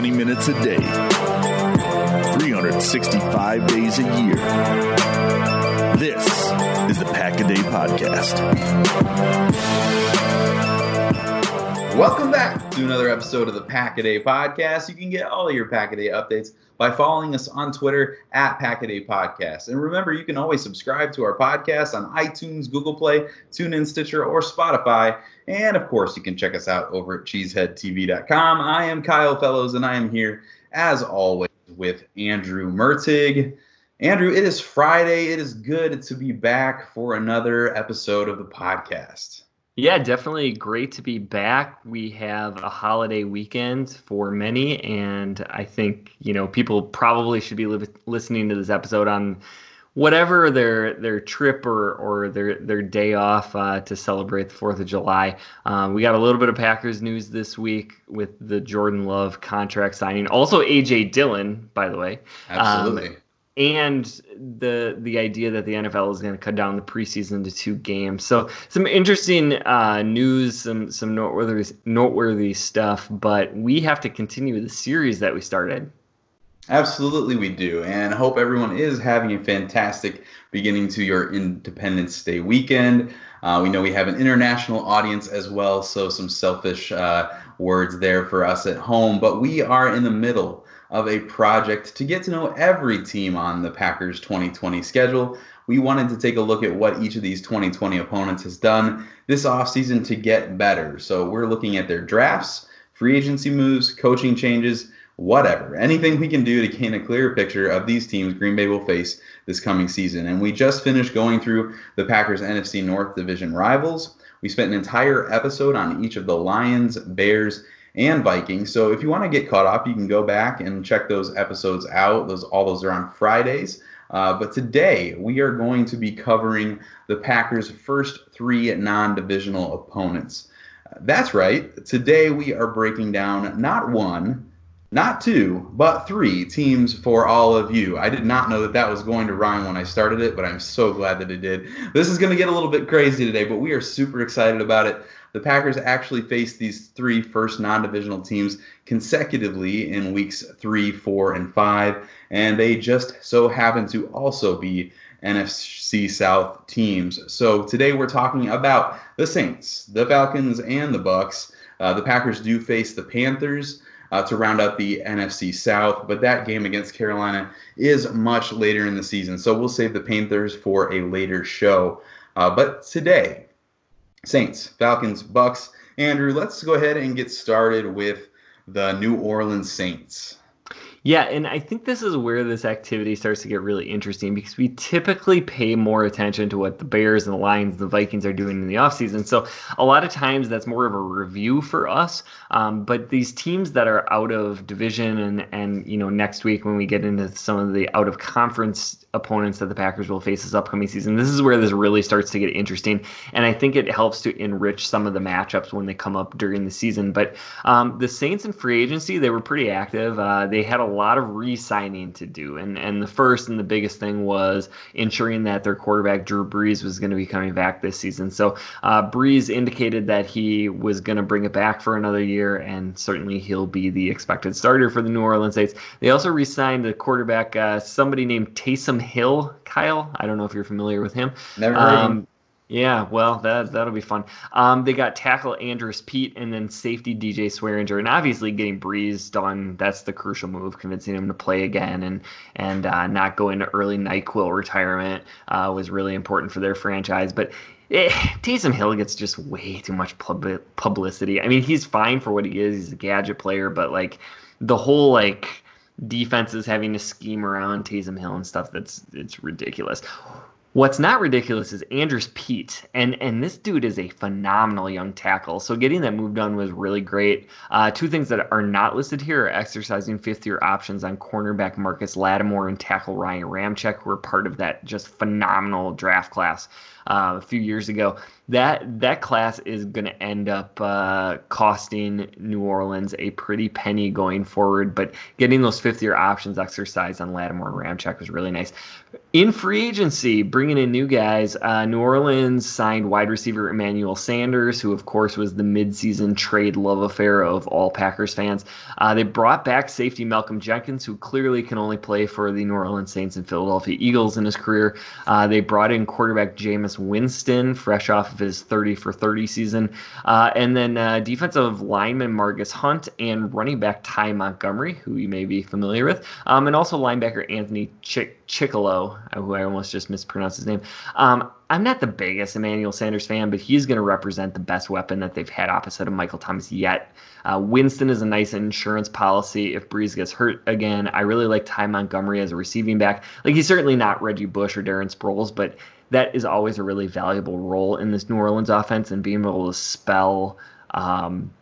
20 minutes a day, 365 days a year. This is the Pack a Day Podcast. Welcome back to another episode of the Pack a Day Podcast. You can get all your Pack a Day updates by following us on Twitter at Pack a Day Podcast. And remember, you can always subscribe to our podcast on iTunes, Google Play, TuneIn, Stitcher, or Spotify. And of course, you can check us out over at cheeseheadtv.com. I am Kyle Fellows, and I am here, as always, with Andrew Mertig. Andrew, it is Friday. It is good to be back for another episode of the podcast. Yeah, definitely great to be back. We have a holiday weekend for many, and I think you know people probably should be li- listening to this episode on whatever their their trip or or their their day off uh, to celebrate the Fourth of July. Um, we got a little bit of Packers news this week with the Jordan Love contract signing. Also, AJ Dillon, by the way. Absolutely. Um, and the the idea that the NFL is going to cut down the preseason to two games. So some interesting uh, news, some some noteworthy noteworthy stuff. But we have to continue the series that we started. Absolutely, we do, and hope everyone is having a fantastic beginning to your Independence Day weekend. Uh, we know we have an international audience as well, so some selfish uh, words there for us at home. But we are in the middle of a project to get to know every team on the Packers 2020 schedule. We wanted to take a look at what each of these 2020 opponents has done this offseason to get better. So we're looking at their drafts, free agency moves, coaching changes, whatever. Anything we can do to gain a clearer picture of these teams Green Bay will face this coming season. And we just finished going through the Packers NFC North Division rivals. We spent an entire episode on each of the Lions, Bears, and Vikings. So if you want to get caught up, you can go back and check those episodes out. Those all those are on Fridays. Uh, but today we are going to be covering the Packers' first three non-divisional opponents. Uh, that's right. Today we are breaking down not one, not two, but three teams for all of you. I did not know that that was going to rhyme when I started it, but I'm so glad that it did. This is going to get a little bit crazy today, but we are super excited about it the Packers actually faced these three first non divisional teams consecutively in weeks three, four, and five, and they just so happen to also be NFC South teams. So today we're talking about the Saints, the Falcons, and the Bucks. Uh, the Packers do face the Panthers. Uh, to round out the NFC South. But that game against Carolina is much later in the season, so we'll save the Panthers for a later show. Uh, but today, Saints, Falcons, Bucks. Andrew, let's go ahead and get started with the New Orleans Saints. Yeah, and I think this is where this activity starts to get really interesting because we typically pay more attention to what the Bears and the Lions and the Vikings are doing in the offseason. So a lot of times that's more of a review for us. Um, but these teams that are out of division and, and, you know, next week when we get into some of the out of conference opponents that the Packers will face this upcoming season, this is where this really starts to get interesting. And I think it helps to enrich some of the matchups when they come up during the season. But um, the Saints in free agency, they were pretty active. Uh, they had a lot of re-signing to do, and and the first and the biggest thing was ensuring that their quarterback Drew Brees was going to be coming back this season. So uh, Brees indicated that he was going to bring it back for another year, and certainly he'll be the expected starter for the New Orleans Saints. They also re-signed the quarterback, uh, somebody named Taysom Hill. Kyle, I don't know if you're familiar with him. Never heard um, yeah, well, that that'll be fun. Um, they got tackle Andrus Peat and then safety DJ Swearinger, and obviously getting Brees done. That's the crucial move, convincing him to play again and and uh, not go into early Nyquil retirement uh, was really important for their franchise. But eh, Taysom Hill gets just way too much pub- publicity. I mean, he's fine for what he is. He's a gadget player, but like the whole like defenses having to scheme around Taysom Hill and stuff. That's it's ridiculous. What's not ridiculous is Andrus Peat, and and this dude is a phenomenal young tackle. So getting that move done was really great. Uh, two things that are not listed here are exercising fifth year options on cornerback Marcus Lattimore and tackle Ryan Ramczyk, who are part of that just phenomenal draft class uh, a few years ago. That that class is going to end up uh, costing New Orleans a pretty penny going forward. But getting those fifth year options exercised on Lattimore and Ramczyk was really nice In free agency, bringing in new guys, uh, New Orleans signed wide receiver Emmanuel Sanders, who, of course, was the midseason trade love affair of all Packers fans. Uh, they brought back safety Malcolm Jenkins, who clearly can only play for the New Orleans Saints and Philadelphia Eagles in his career. Uh, they brought in quarterback Jameis Winston, fresh off of his 30 for 30 season. Uh, and then uh, defensive lineman Margus Hunt and running back Ty Montgomery, who you may be familiar with, um, and also linebacker Anthony Chick. Chickillo, who I almost just mispronounced his name. Um, I'm not the biggest Emmanuel Sanders fan, but he's going to represent the best weapon that they've had opposite of Michael Thomas yet. Uh, Winston is a nice insurance policy if Brees gets hurt again. I really like Ty Montgomery as a receiving back. Like he's certainly not Reggie Bush or Darren Sproles, but that is always a really valuable role in this New Orleans offense and being able to spell. Um,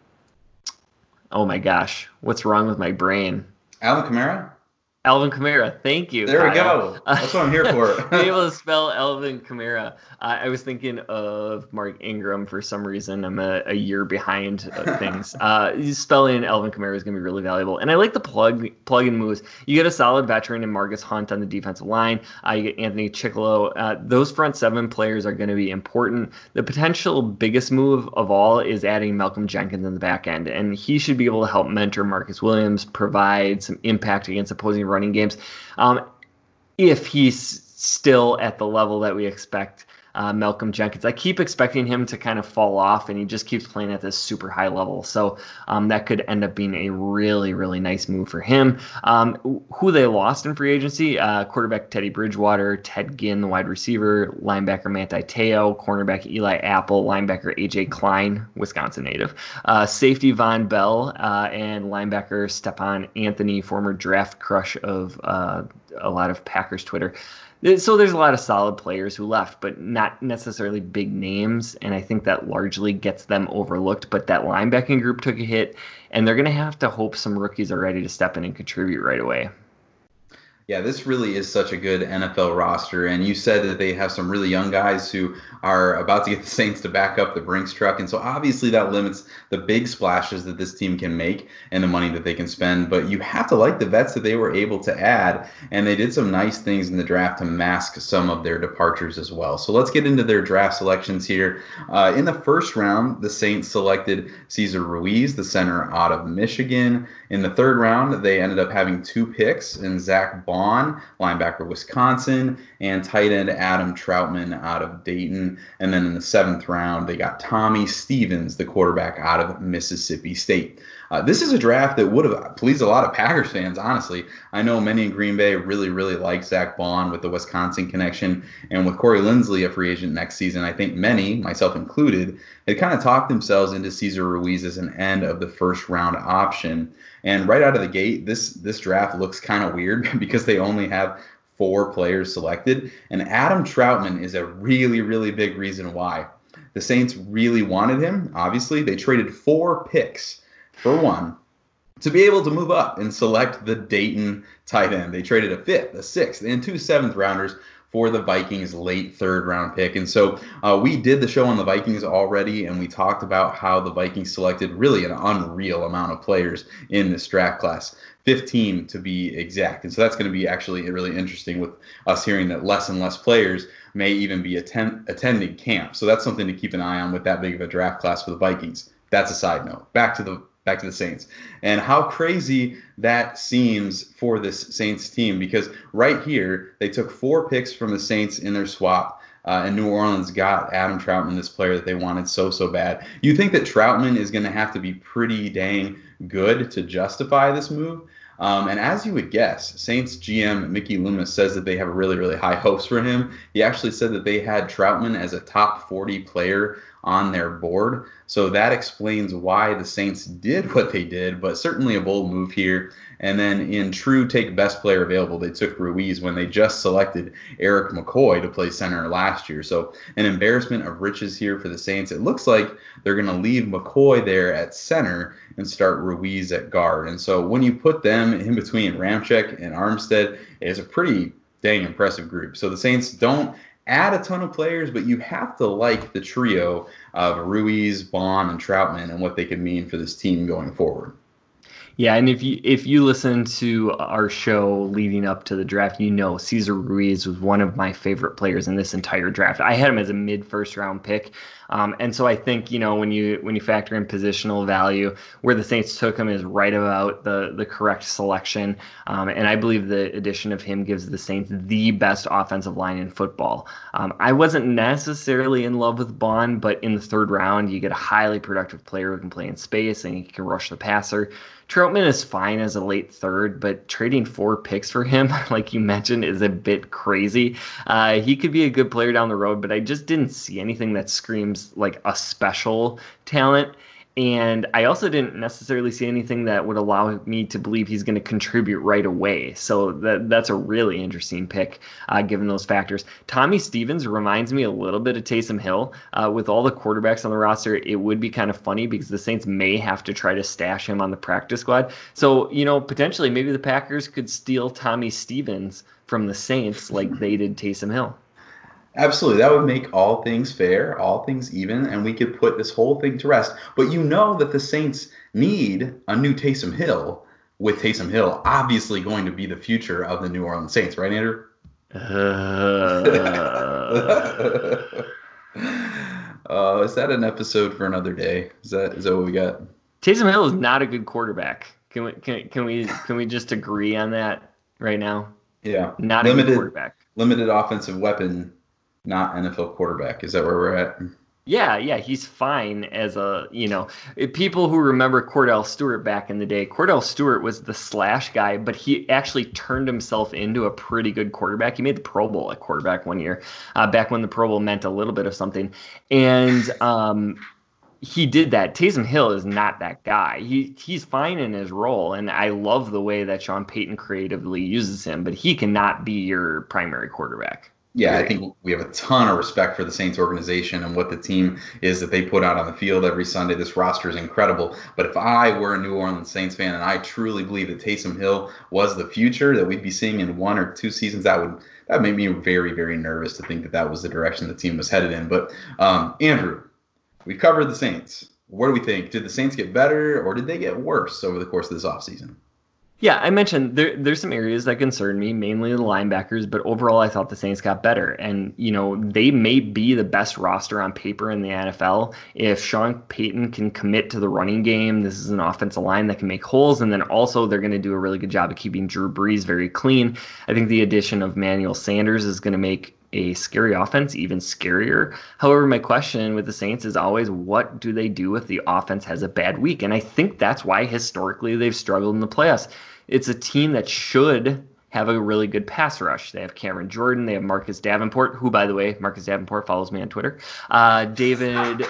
oh my gosh, what's wrong with my brain? Alvin Kamara. Alvin Kamara. Thank you. There Kyle. we go. That's what I'm here for. Be able to spell Alvin Kamara. Uh, I was thinking of Mark Ingram for some reason. I'm a, a year behind things. Uh, spelling Alvin Kamara is going to be really valuable. And I like the plug plug and moves. You get a solid veteran in Marcus Hunt on the defensive line. Uh, you get Anthony Chickillo. Uh, those front seven players are going to be important. The potential biggest move of all is adding Malcolm Jenkins in the back end, and he should be able to help mentor Marcus Williams, provide some impact against opposing running games. Um, if he's still at the level that we expect uh, Malcolm Jenkins. I keep expecting him to kind of fall off, and he just keeps playing at this super high level. So um, that could end up being a really, really nice move for him. Um, who they lost in free agency uh, quarterback Teddy Bridgewater, Ted Ginn, the wide receiver, linebacker Manti Te'o, cornerback Eli Apple, linebacker AJ Klein, Wisconsin native, uh, safety Vonn Bell, uh, and linebacker Stephone Anthony, former draft crush of uh, a lot of Packers Twitter so there's a lot of solid players who left, but not necessarily big names, and I think that largely gets them overlooked. But that linebacking group took a hit, and they're going to have to hope some rookies are ready to step in and contribute right away. Yeah, this really is such a good NFL roster. And you said that they have some really young guys who are about to get the Saints to back up the Brinks truck. And so obviously that limits the big splashes that this team can make and the money that they can spend. But you have to like the vets that they were able to add. And they did some nice things in the draft to mask some of their departures as well. So let's get into their draft selections here. Uh, in the first round, the Saints selected Cesar Ruiz, the center out of Michigan. In the third round, they ended up having two picks in Zack Linebacker Wisconsin, and tight end Adam Trautman out of Dayton. And then in the seventh round, they got Tommy Stevens, the quarterback out of Mississippi State. Uh, this is a draft that would have pleased a lot of Packers fans, honestly. I know many in Green Bay really, really like Zack Baun with the Wisconsin connection. And with Corey Linsley, a free agent next season, I think many, myself included, had kind of talked themselves into Cesar Ruiz as an end of the first round option. And right out of the gate, this this draft looks kind of weird because they only have four players selected. And Adam Trautman is a really, really big reason why. The Saints really wanted him. Obviously, they traded four picks for one to be able to move up and select the Dayton tight end. They traded a fifth, a sixth, and two seventh rounders for the Vikings late third round pick. And so uh, we did the show on the Vikings already, and we talked about how the Vikings selected really an unreal amount of players in this draft class. 15 to be exact. And so that's going to be actually really interesting with us hearing that less and less players may even be attend- attending camp. So that's something to keep an eye on with that big of a draft class for the Vikings. That's a side note. Back to the back to the Saints. And how crazy that seems for this Saints team because right here they took four picks from the Saints in their swap. Uh, and New Orleans got Adam Trautman, this player that they wanted so so bad. You think that Trautman is going to have to be pretty dang good to justify this move? Um, and as you would guess, Saints GM Mickey Loomis says that they have really, really high hopes for him. He actually said that they had Trautman as a top 40 player on their board. So that explains why the Saints did what they did, but certainly a bold move here. And then in true take best player available, they took Ruiz when they just selected Erik McCoy to play center last year. So an embarrassment of riches here for the Saints. It looks like they're going to leave McCoy there at center and start Ruiz at guard. And so when you put them in between Ramczyk and Armstead, it's a pretty dang impressive group. So the Saints don't add a ton of players, but you have to like the trio of Ruiz, Baun, and Trautman and what they could mean for this team going forward. Yeah, and if you if you listen to our show leading up to the draft, you know Cesar Ruiz was one of my favorite players in this entire draft. I had him as a mid first round pick. Um, and so I think you know when you when you factor in positional value, where the Saints took him is right about the the correct selection. Um, and I believe the addition of him gives the Saints the best offensive line in football. Um, I wasn't necessarily in love with Baun, but in the third round, you get a highly productive player who can play in space and he can rush the passer. Trautman is fine as a late third, but trading four picks for him, like you mentioned, is a bit crazy. Uh, he could be a good player down the road, but I just didn't see anything that screams like a special talent. And I also didn't necessarily see anything that would allow me to believe he's going to contribute right away. So that that's a really interesting pick, uh, given those factors. Tommy Stevens reminds me a little bit of Taysom Hill. Uh, with all the quarterbacks on the roster, it would be kind of funny because the Saints may have to try to stash him on the practice squad. So you know, potentially maybe the Packers could steal Tommy Stevens from the Saints like they did Taysom Hill. Absolutely. That would make all things fair, all things even, and we could put this whole thing to rest. But you know that the Saints need a new Taysom Hill, with Taysom Hill obviously going to be the future of the New Orleans Saints, right, Andrew? Uh... uh, is that an episode for another day? Is that is that what we got? Taysom Hill is not a good quarterback. Can we can, can we can we just agree on that right now? Yeah. Not limited, a good quarterback. Limited offensive weapon not NFL quarterback. Is that where we're at? Yeah, yeah, he's fine as a, you know, people who remember Kordell Stewart back in the day. Kordell Stewart was the slash guy, but he actually turned himself into a pretty good quarterback. He made the Pro Bowl at quarterback one year, uh, back when the Pro Bowl meant a little bit of something. And um, he did that. Taysom Hill is not that guy. He he's fine in his role, and I love the way that Sean Payton creatively uses him, but he cannot be your primary quarterback yeah, I think we have a ton of respect for the Saints organization and what the team is that they put out on the field every Sunday. This roster is incredible. But if I were a New Orleans Saints fan and I truly believe that Taysom Hill was the future that we'd be seeing in one or two seasons, that would that made me very very nervous to think that that was the direction the team was headed in. But um, Andrew, we covered the Saints. What do we think? Did the Saints get better or did they get worse over the course of this offseason? Yeah, I mentioned there, there's some areas that concern me, mainly the linebackers, but overall I thought the Saints got better. And, you know, they may be the best roster on paper in the NFL. If Sean Payton can commit to the running game, this is an offensive line that can make holes. And then also they're going to do a really good job of keeping Drew Brees very clean. I think the addition of Manuel Sanders is going to make a scary offense even scarier. However, my question with the Saints is always what do they do if the offense has a bad week? And I think that's why historically they've struggled in the playoffs. It's a team that should have a really good pass rush. They have Cameron Jordan, they have Marcus Davenport, who, by the way, Marcus Davenport follows me on Twitter, uh, David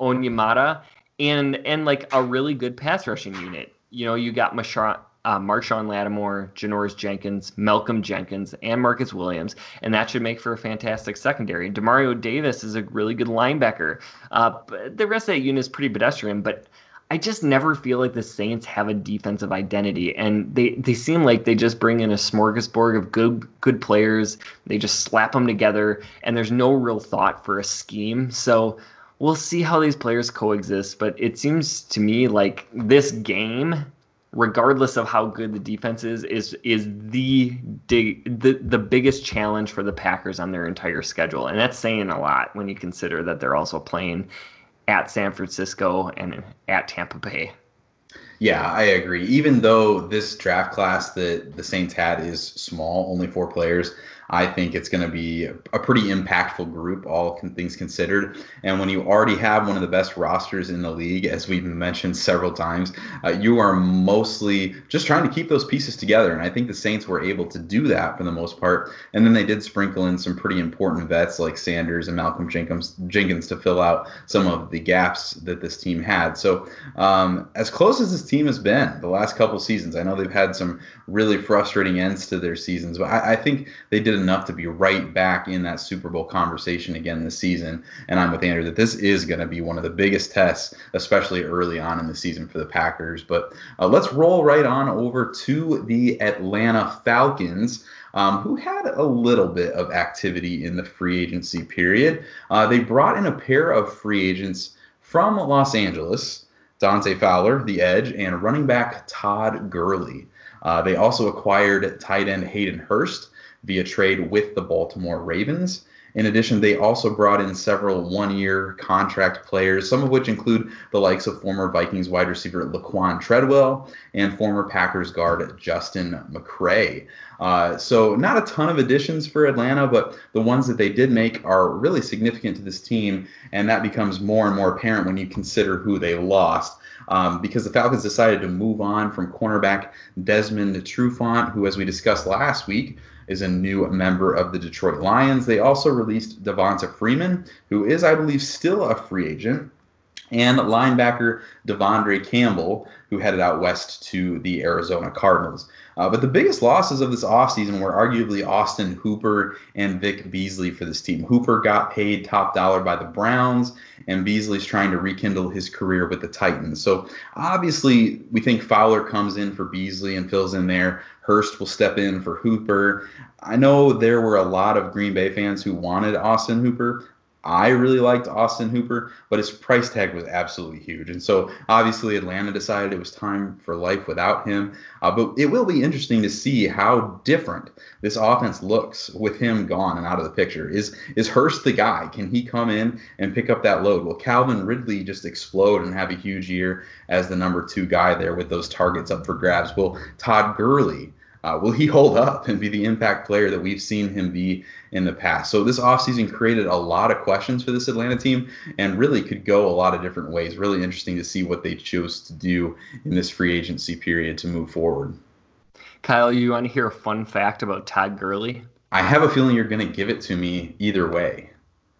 Onyemata, and and like a really good pass rushing unit. You know, you got Marshawn, uh, Marshon Lattimore, Janoris Jenkins, Malcolm Jenkins, and Marcus Williams, and that should make for a fantastic secondary. Demario Davis is a really good linebacker. Uh, the rest of that unit is pretty pedestrian, but I just never feel like the Saints have a defensive identity, and they, they seem like they just bring in a smorgasbord of good good players. They just slap them together, and there's no real thought for a scheme. So we'll see how these players coexist. But it seems to me like this game regardless of how good the defense is, is is the the the biggest challenge for the Packers on their entire schedule, and that's saying a lot when you consider that they're also playing at San Francisco and at Tampa Bay. Yeah, I agree. Even though this draft class that the Saints had is small, only four players, I think it's going to be a pretty impactful group, all things considered. And when you already have one of the best rosters in the league, as we've mentioned several times, uh, you are mostly just trying to keep those pieces together. And I think the Saints were able to do that for the most part. And then they did sprinkle in some pretty important vets like Sanders and Malcolm Jenkins, Jenkins to fill out some of the gaps that this team had. So, um, as close as this team has been the last couple seasons, I know they've had some really frustrating ends to their seasons, but I, I think they did enough to be right back in that Super Bowl conversation again this season. And I'm with Andrew that this is going to be one of the biggest tests, especially early on in the season for the Packers. But uh, let's roll right on over to the Atlanta Falcons. Um, who had a little bit of activity in the free agency period. Uh, they brought in a pair of free agents from Los Angeles Dante Fowler, the edge, and running back Todd Gurley. Uh, they also acquired tight end Hayden Hurst via trade with the Baltimore Ravens. In addition, they also brought in several one year contract players, some of which include the likes of former Vikings wide receiver Laquan Treadwell and former Packers guard Justin McCray. Uh, so, not a ton of additions for Atlanta, but the ones that they did make are really significant to this team, and that becomes more and more apparent when you consider who they lost. Um, because the Falcons decided to move on from cornerback Desmond Trufant, who, as we discussed last week, is a new member of the Detroit Lions. They also released Devonta Freeman, who is, I believe, still a free agent, and linebacker De'Vondre Campbell, who headed out west to the Arizona Cardinals. Uh, but the biggest losses of this offseason were arguably Austin Hooper and Vic Beasley for this team. Hooper got paid top dollar by the Browns, and Beasley's trying to rekindle his career with the Titans. So obviously, we think Fowler comes in for Beasley and fills in there. Hurst will step in for Hooper. I know there were a lot of Green Bay fans who wanted Austin Hooper. I really liked Austin Hooper, but his price tag was absolutely huge. And so obviously Atlanta decided it was time for life without him. Uh, but it will be interesting to see how different this offense looks with him gone and out of the picture. Is is Hurst the guy? Can he come in and pick up that load? Will Calvin Ridley just explode and have a huge year as the number two guy there with those targets up for grabs? Will Todd Gurley uh, will he hold up and be the impact player that we've seen him be in the past? So this offseason created a lot of questions for this Atlanta team and really could go a lot of different ways. Really interesting to see what they chose to do in this free agency period to move forward. Kyle, you want to hear a fun fact about Todd Gurley? I have a feeling you're going to give it to me either way.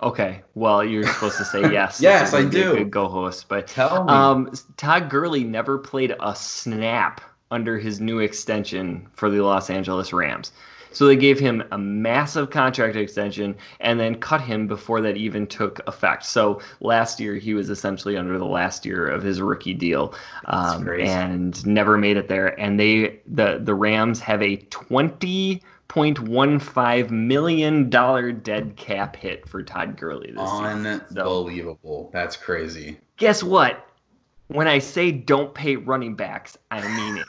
Okay, well, you're supposed to say yes. yes, I do. Good co-host, but tell me. Um, Todd Gurley never played a snap under his new extension for the Los Angeles Rams. So they gave him a massive contract extension and then cut him before that even took effect. So last year he was essentially under the last year of his rookie deal um, and never made it there. And they the the Rams have a twenty point one five million dollar dead cap hit for Todd Gurley this year. Unbelievable. So, That's crazy. Guess what? When I say don't pay running backs, I mean it.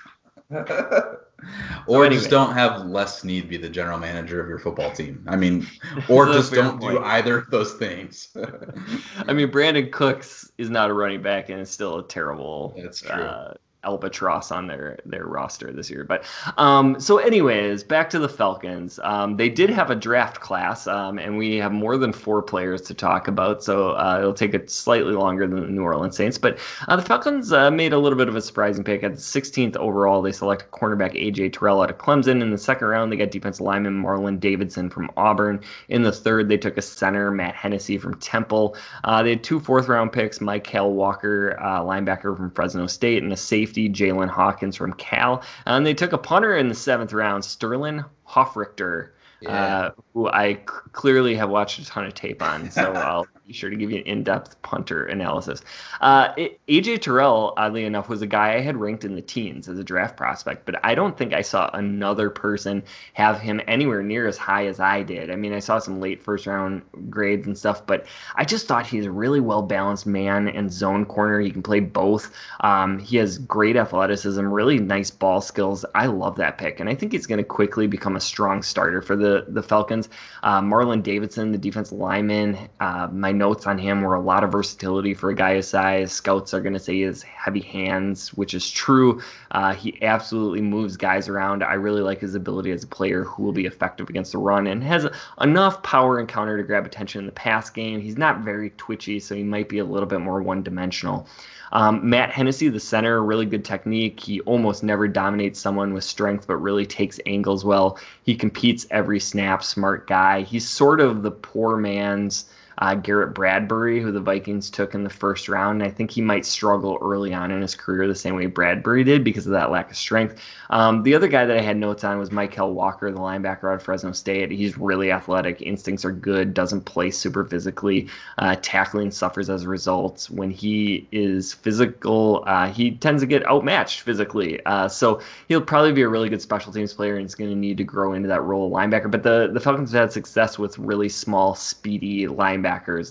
or anyway. just don't have Les Snead be the general manager of your football team. I mean, or just don't point. do either of those things. I mean, Brandin Cooks is not a running back and it's still a terrible. That's true. Uh, albatross on their their roster this year. But um, so, anyways, back to the Falcons. Um, they did have a draft class, um, and we have more than four players to talk about. So uh, it'll take it slightly longer than the New Orleans Saints. But uh, the Falcons uh, made a little bit of a surprising pick at the 16th overall. They selected cornerback AJ Terrell out of Clemson. In the second round, they got defensive lineman Marlon Davidson from Auburn. In the third, they took a center Matt Hennessy from Temple. Uh, they had two fourth round picks: Mykal Walker, uh, linebacker from Fresno State, and a safety safety Jaylinn Hawkins from Cal. And they took a punter in the seventh round, Sterling Hofrichter, yeah. uh, who I c- clearly have watched a ton of tape on. So I'll be sure to give you an in-depth punter analysis. Uh, AJ Terrell, oddly enough, was a guy I had ranked in the teens as a draft prospect, but I don't think I saw another person have him anywhere near as high as I did. I mean, I saw some late first round grades and stuff, but I just thought he's a really well balanced man and zone corner. He can play both. Um, he has great athleticism, really nice ball skills. I love that pick, and I think he's going to quickly become a strong starter for the the Falcons. Uh, Marlon Davidson, the defense lineman, uh, my notes on him were a lot of versatility for a guy his size. Scouts are going to say he has heavy hands, which is true. Uh, he absolutely moves guys around. I really like his ability as a player who will be effective against the run and has enough power and counter to grab attention in the pass game. He's not very twitchy, so he might be a little bit more one dimensional. Um, Matt Hennessy, the center, really good technique. He almost never dominates someone with strength, but really takes angles well. He competes every snap, smart guy. He's sort of the poor man's uh, Garrett Bradbury, who the Vikings took in the first round. And I think he might struggle early on in his career the same way Bradbury did because of that lack of strength. Um, the other guy that I had notes on was Mykal Walker, the linebacker out of Fresno State. He's really athletic, instincts are good, doesn't play super physically, uh, tackling suffers as a result. When he is physical, uh, he tends to get outmatched physically. Uh, so he'll probably be a really good special teams player and he's going to need to grow into that role of linebacker. But the, the Falcons have had success with really small, speedy linebackers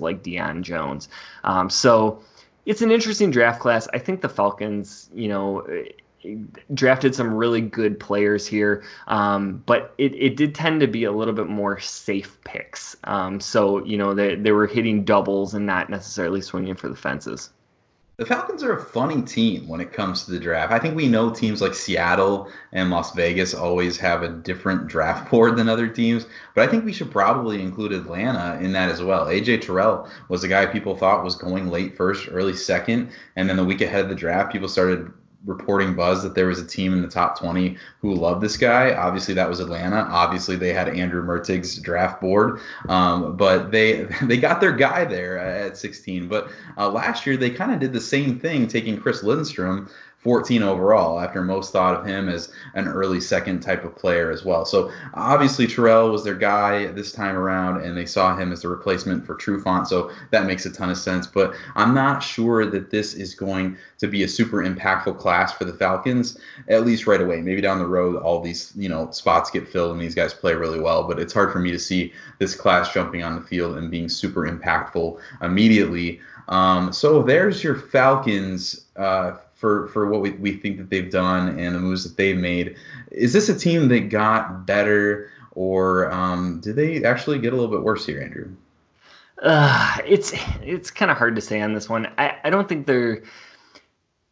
like Deion Jones. Um, so it's an interesting draft class. I think the Falcons, you know, drafted some really good players here, um, but it, it did tend to be a little bit more safe picks. Um, so, you know, they, they were hitting doubles and not necessarily swinging for the fences. The Falcons are a funny team when it comes to the draft. I think we know teams like Seattle and Las Vegas always have a different draft board than other teams, but I think we should probably include Atlanta in that as well. AJ Terrell was the guy people thought was going late first, early second, and then the week ahead of the draft, people started reporting buzz that there was a team in the top 20 who loved this guy. Obviously, that was Atlanta. Obviously, they had Andrew Mertig's draft board, um, but they they got their guy there at 16. But uh, last year, they kind of did the same thing, taking Chris Lindstrom 14 overall after most thought of him as an early second type of player as well. So obviously Terrell was their guy this time around and they saw him as the replacement for Trufant. So that makes a ton of sense. But I'm not sure that this is going to be a super impactful class for the Falcons, at least right away. Maybe down the road, all these, you know, spots get filled and these guys play really well. But it's hard for me to see this class jumping on the field and being super impactful immediately. Um, so there's your Falcons. Uh, for for what we, we think that they've done and the moves that they've made. Is this a team that got better, or um, did they actually get a little bit worse here, Andrew? Uh, it's it's kind of hard to say on this one. I, I don't think they're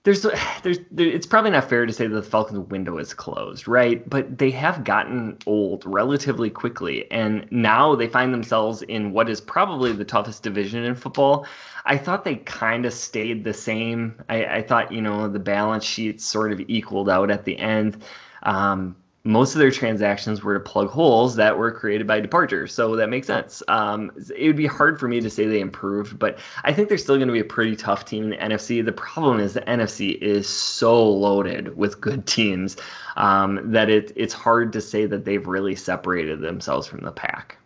there's there's there, it's probably not fair to say that the Falcons window is closed, right? But they have gotten old relatively quickly, and now they find themselves in what is probably the toughest division in football. I thought they kind of stayed the same. I, I, thought, you know, the balance sheets sort of equaled out at the end. Um, most of their transactions were to plug holes that were created by departures. So that makes sense. Um, it would be hard for me to say they improved, but I think they're still going to be a pretty tough team in the NFC. The problem is the NFC is so loaded with good teams um, that it, it's hard to say that they've really separated themselves from the pack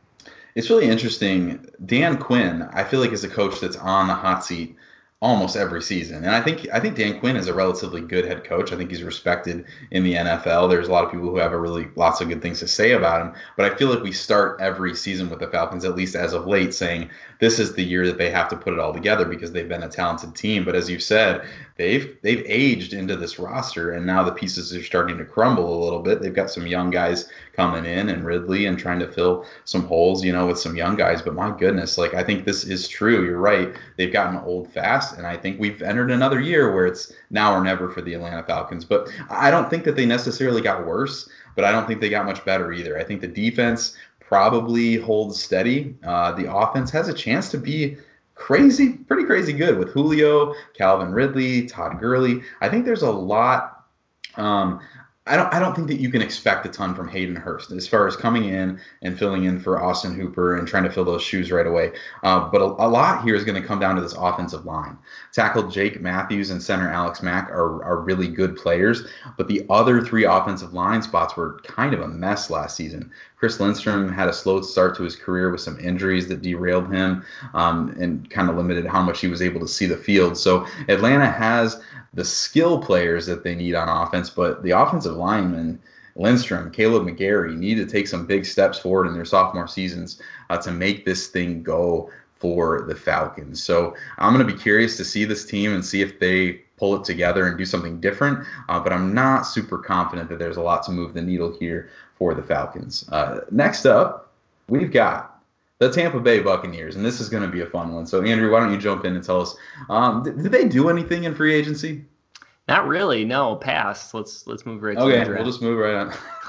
it's really interesting. Dan Quinn, I feel like is a coach that's on the hot seat almost every season. And I think I think Dan Quinn is a relatively good head coach. I think he's respected in the NFL. There's a lot of people who have a really lots of good things to say about him. But I feel like we start every season with the Falcons, at least as of late, saying this is the year that they have to put it all together because they've been a talented team. But as you said, they've they've aged into this roster and now the pieces are starting to crumble a little bit. They've got some young guys coming in and Ridley and trying to fill some holes, you know, with some young guys. But my goodness, like I think this is true. You're right. They've gotten old fast, and I think we've entered another year where it's now or never for the Atlanta Falcons. But I don't think that they necessarily got worse, but I don't think they got much better either. I think the defense probably holds steady. Uh, the offense has a chance to be crazy, pretty crazy good with Julio, Calvin Ridley, Todd Gurley. I think there's a lot. Um, I don't I don't think that you can expect a ton from Hayden Hurst as far as coming in and filling in for Austin Hooper and trying to fill those shoes right away. Uh, but a, a, lot here is going to come down to this offensive line. Tackle Jake Matthews and center Alex Mack are, are really good players, but the other three offensive line spots were kind of a mess last season. Chris Lindstrom had a slow start to his career with some injuries that derailed him um, and kind of limited how much he was able to see the field. So Atlanta has the skill players that they need on offense, but the offensive linemen, Lindstrom, Kaleb McGary, need to take some big steps forward in their sophomore seasons uh, to make this thing go for the Falcons. So I'm going to be curious to see this team and see if they pull it together and do something different. Uh, but I'm not super confident that there's a lot to move the needle here for the Falcons. Uh, next up, we've got the Tampa Bay Buccaneers, and this is going to be a fun one. So, Andrew, why don't you jump in and tell us? Um, did, did they do anything in free agency? Not really. No, pass. Let's let's move right. On. Okay, we'll just move right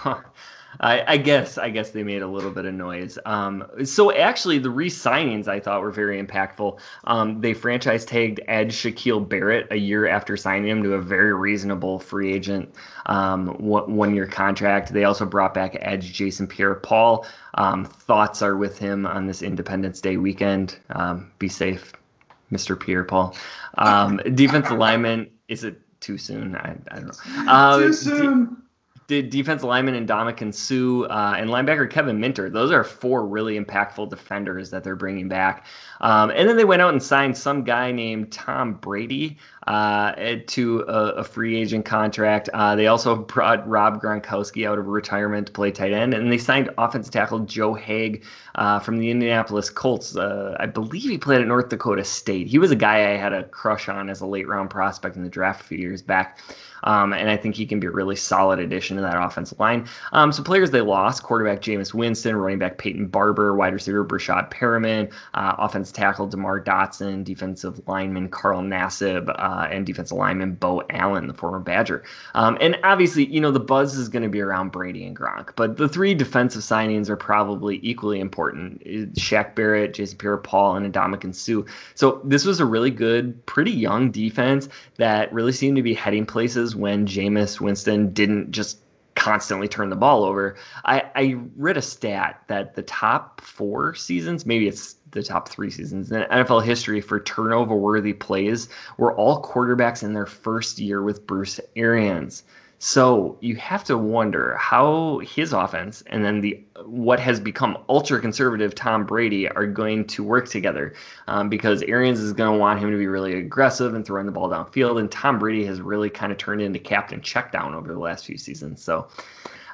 on. I, I, guess I guess they made a little bit of noise. Um, so actually, the re-signings I thought were very impactful. Um, they franchise tagged Edge Shaquil Barrett a year after signing him to a very reasonable free agent um, one year contract. They also brought back Edge Jason Pierre-Paul. Um, thoughts are with him on this Independence Day weekend. Um, be safe, Mr. Pierre-Paul. Um, defensive lineman is it too soon? I, I don't know. Uh, too soon. The defensive lineman and Ndamukong Suh uh, and linebacker Kevin Minter. Those are four really impactful defenders that they're bringing back. Um, and then they went out and signed some guy named Tom Brady uh, to a, a, free agent contract. Uh, they also brought Rob Gronkowski out of retirement to play tight end, and they signed offensive tackle Joe Haeg uh, from the Indianapolis Colts. Uh, I believe he played at North Dakota State. He was a guy I had a crush on as a late round prospect in the draft a few years back. Um, and I think he can be a really solid addition that offensive line. Um, so players they lost: quarterback Jameis Winston, running back Peyton Barber, wide receiver Breshad Perriman, uh, offensive tackle DeMar Dotson, defensive lineman Carl Nassib, uh, and defensive lineman Beau Allen, the former Badger. Um, and obviously, you know the buzz is going to be around Brady and Gronk, but the three defensive signings are probably equally important: Shaq Barrett, Jason Pierre-Paul, and Ndamukong Suh. So this was a really good, pretty young defense that really seemed to be heading places when Jameis Winston didn't just constantly turn the ball over. I, I read a stat that the top four seasons, maybe it's the top three seasons in NFL history for turnover worthy plays were all quarterbacks in their first year with Bruce Arians. So you have to wonder how his offense and then the what has become ultra conservative Tom Brady are going to work together, um, because Arians is going to want him to be really aggressive and throwing the ball downfield, and Tom Brady has really kind of turned into captain checkdown over the last few seasons. So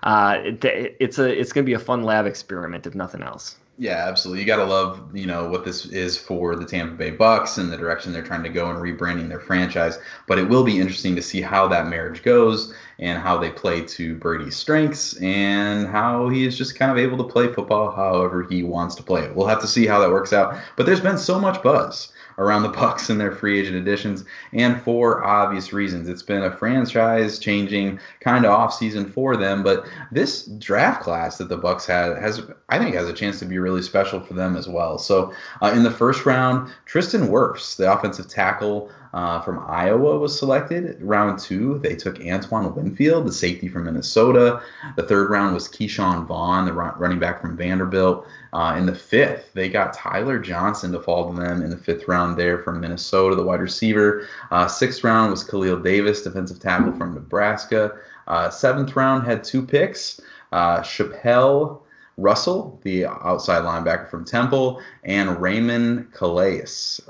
uh, it, it's a it's going to be a fun lab experiment if nothing else. Yeah, absolutely. You got to love, you know, what this is for the Tampa Bay Bucks and the direction they're trying to go and rebranding their franchise. But it will be interesting to see how that marriage goes and how they play to Brady's strengths and how he is just kind of able to play football however he wants to play it. We'll have to see how that works out. But there's been so much buzz around the Bucks and their free agent additions, and for obvious reasons. It's been a franchise changing kind of offseason for them, but this draft class that the Bucks had has I think has a chance to be really special for them as well. So uh, in the first round, Tristan Wirfs, the offensive tackle uh, from Iowa was selected. Round two, they took Antoine Winfield, the safety from Minnesota. The third round was Ke'Shawn Vaughn, the running back from Vanderbilt. Uh, in the fifth, they got Tyler Johnson to fall to them in the fifth round there from Minnesota, the wide receiver. Uh, sixth round was Khalil Davis, defensive tackle from Nebraska. Uh, seventh round had two picks. Uh, Chapelle Russell, the outside linebacker from Temple, and Raymond Calais,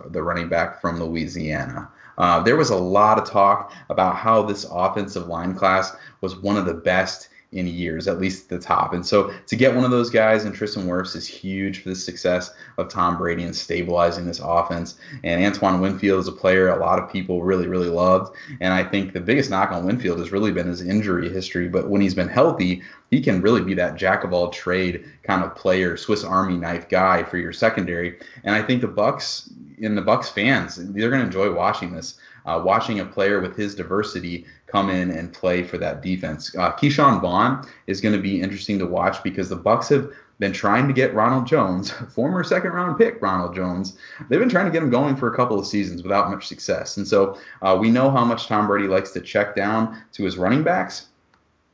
the running back from Louisiana. Uh, there was a lot of talk about how this offensive line class was one of the best in years, at least at the top. And so to get one of those guys and Tristan Wirfs is huge for the success of Tom Brady and stabilizing this offense. And Antoine Winfield is a player a lot of people really, really loved. And I think the biggest knock on Winfield has really been his injury history. But when he's been healthy, he can really be that jack of all trade kind of player, Swiss Army knife guy for your secondary. And I think the Bucks and the Bucks fans, they're going to enjoy watching this uh, watching a player with his diversity come in and play for that defense. Uh, Ke'Shawn Vaughn is going to be interesting to watch because the Bucks have been trying to get Ronald Jones, former second round pick Ronald Jones. They've been trying to get him going for a couple of seasons without much success. And so uh, we know how much Tom Brady likes to check down to his running backs.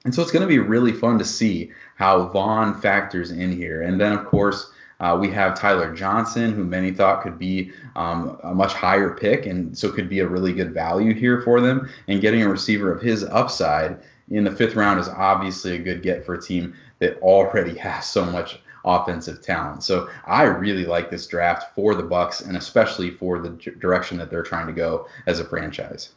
And so it's going to be really fun to see how Vaughn factors in here. And then, of course, uh, we have Tyler Johnson, who many thought could be um, a much higher pick, and so could be a really good value here for them. And getting a receiver of his upside in the fifth round is obviously a good get for a team that already has so much offensive talent. So I really like this draft for the Bucks, and especially for the direction that they're trying to go as a franchise.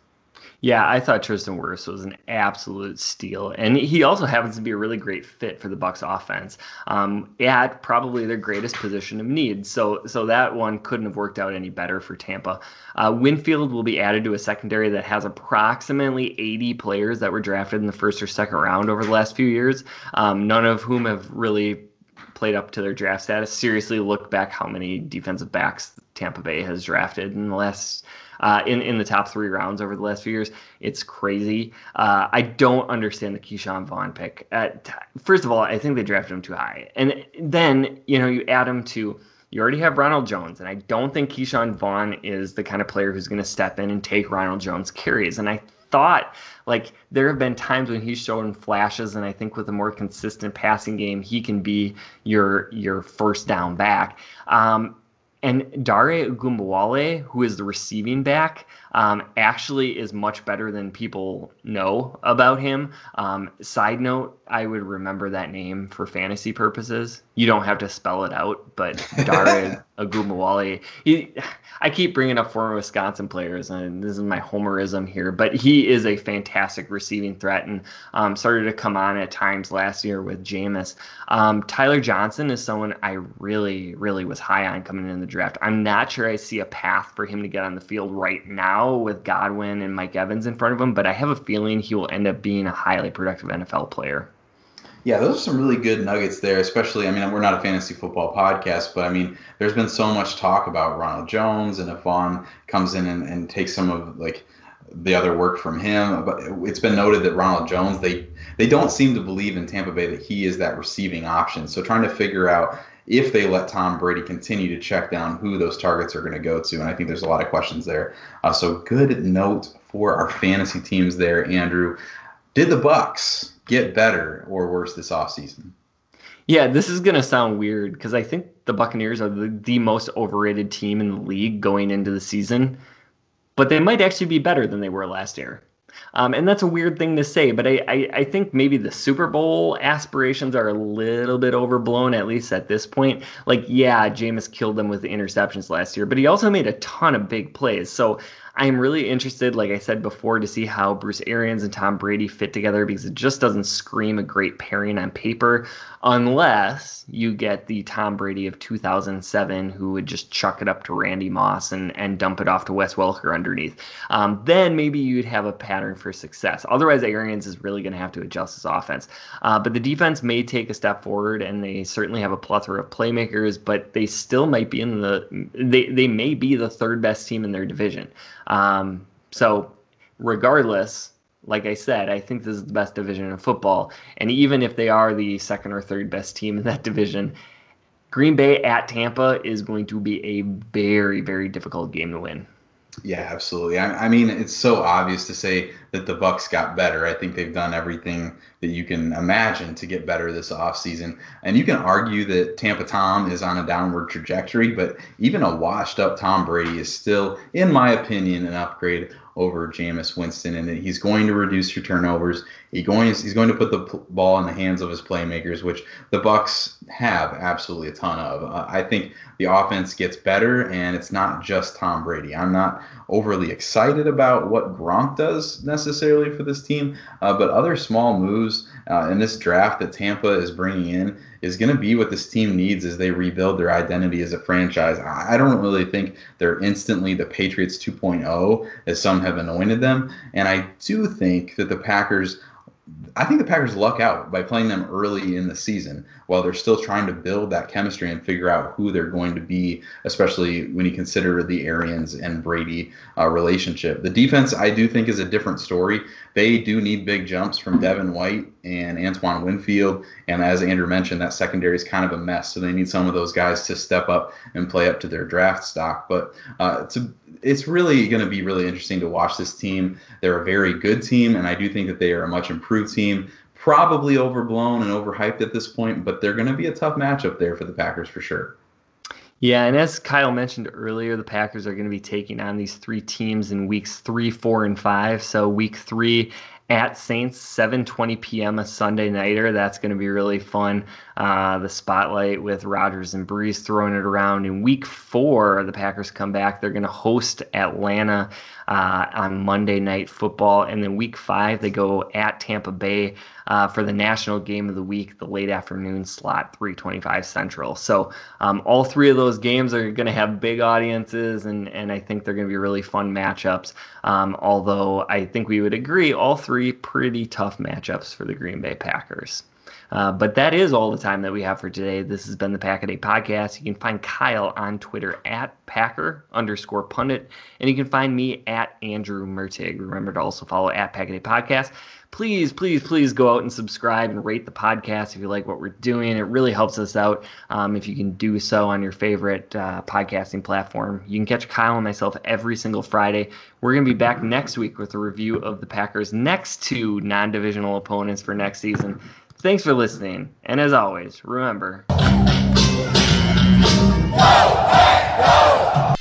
Yeah, I thought Tristan Wirfs was an absolute steal, and he also happens to be a really great fit for the Bucks offense um, at probably their greatest position of need. So, so that one couldn't have worked out any better for Tampa. Uh, Winfield will be added to a secondary that has approximately 80 players that were drafted in the first or second round over the last few years, um, none of whom have really played up to their draft status. Seriously, look back how many defensive backs Tampa Bay has drafted in the last uh, in in the top three rounds over the last few years. It's crazy. Uh, I don't understand the Ke'Shawn Vaughn pick. first of all, I think they drafted him too high, and then you know you add him to. You already have Ronald Jones, and I don't think Ke'Shawn Vaughn is the kind of player who's going to step in and take Ronald Jones carries. And I thought like there have been times when he's shown flashes and I think with a more consistent passing game he can be your your first down back. Um, And Dare Ogunbowale, who is the receiving back, um, actually is much better than people know about him. Um, side note, I would remember that name for fantasy purposes. You don't have to spell it out, but Ogunbowale, he, I keep bringing up former Wisconsin players, and this is my homerism here, but he is a fantastic receiving threat and um, started to come on at times last year with Jameis. Um, Tyler Johnson is someone I really, really was high on coming in the draft. I'm not sure I see a path for him to get on the field right now with Godwin and Mike Evans in front of him, but I have a feeling he will end up being a highly productive NFL player. Yeah, those are some really good nuggets there, especially. I mean, we're not a fantasy football podcast, but I mean, there's been so much talk about Ronald Jones, and if Vaughn comes in and, and takes some of like the other work from him, but it's been noted that Ronald Jones, they they don't seem to believe in Tampa Bay that he is that receiving option. So trying to figure out if they let Tom Brady continue to check down who those targets are going to go to. And I think there's a lot of questions there. Uh, so good note for our fantasy teams there, Andrew. Did the Bucs get better or worse this offseason? Yeah, this is going to sound weird because I think the Buccaneers are the, the most overrated team in the league going into the season, but they might actually be better than they were last year. Um, and that's a weird thing to say, but I, I, I, think maybe the Super Bowl aspirations are a little bit overblown, at least at this point. Like, yeah, Jameis killed them with the interceptions last year, but he also made a ton of big plays. So I'm really interested, like I said before, to see how Bruce Arians and Tom Brady fit together because it just doesn't scream a great pairing on paper unless you get the Tom Brady of 2007 who would just chuck it up to Randy Moss and, and dump it off to Wes Welker underneath. Um, then maybe you'd have a pattern for success. Otherwise, Arians is really going to have to adjust his offense. Uh, but the defense may take a step forward, and they certainly have a plethora of playmakers, but they still might be in the they, they may be the third best team in their division. Um, so regardless, like I said, I think this is the best division in football. And even if they are the second or third best team in that division, Green Bay at Tampa is going to be a very, very difficult game to win. Yeah, absolutely. I, I, mean, it's so obvious to say that the Bucs got better. I think they've done everything that you can imagine to get better this offseason. And you can argue that Tampa Tom is on a downward trajectory, but even a washed up Tom Brady is still, in my opinion, an upgrade over Jameis Winston, and that he's going to reduce your turnovers. He going he's going to put the ball in the hands of his playmakers, which the Bucs have absolutely a ton of. Uh, I think the offense gets better, and it's not just Tom Brady. I'm not overly excited about what Gronk does necessarily for this team, uh, but other small moves uh, in this draft that Tampa is bringing in is going to be what this team needs as they rebuild their identity as a franchise. I don't really think they're instantly the Patriots 2.0 as some have anointed them, and I do think that the Packers I think the Packers luck out by playing them early in the season while they're still trying to build that chemistry and figure out who they're going to be, especially when you consider the Arians and Brady uh, relationship. The defense, I do think, is a different story. They do need big jumps from Devin White and Antoine Winfield. And as Andrew mentioned, that secondary is kind of a mess. So they need some of those guys to step up and play up to their draft stock. But uh, to, it's really going to be really interesting to watch this team. They're a very good team, and I do think that they are a much improved team probably overblown and overhyped at this point, but they're going to be a tough matchup there for the Packers for sure. Yeah, and as Kyle mentioned earlier, the Packers are going to be taking on these three teams in weeks three, four, and five. So week three at Saints, 7:20 p.m. a Sunday nighter. That's going to be really fun. Uh, the spotlight with Rodgers and Brees throwing it around. In Week Four, the Packers come back. They're going to host Atlanta uh, on Monday Night Football, and then Week Five they go at Tampa Bay uh, for the national game of the week, the late afternoon slot, 325 Central. So um, all three of those games are going to have big audiences, and, and I think they're going to be really fun matchups. Um, although I think we would agree, all three pretty tough matchups for the Green Bay Packers. Uh, but that is all the time that we have for today. This has been the Pack a podcast. You can find Kyle on Twitter at Packer underscore pundit, and you can find me at Andrew Mertig. Remember to also follow at Pack a podcast please, please, please go out and subscribe and rate the podcast if you like what we're doing. It really helps us out um, if you can do so on your favorite uh, podcasting platform. You can catch Kyle and myself every single Friday. We're going to be back next week with a review of the Packers' next two non divisional opponents for next season. Thanks for listening, and as always, remember. Whoa, hey, whoa.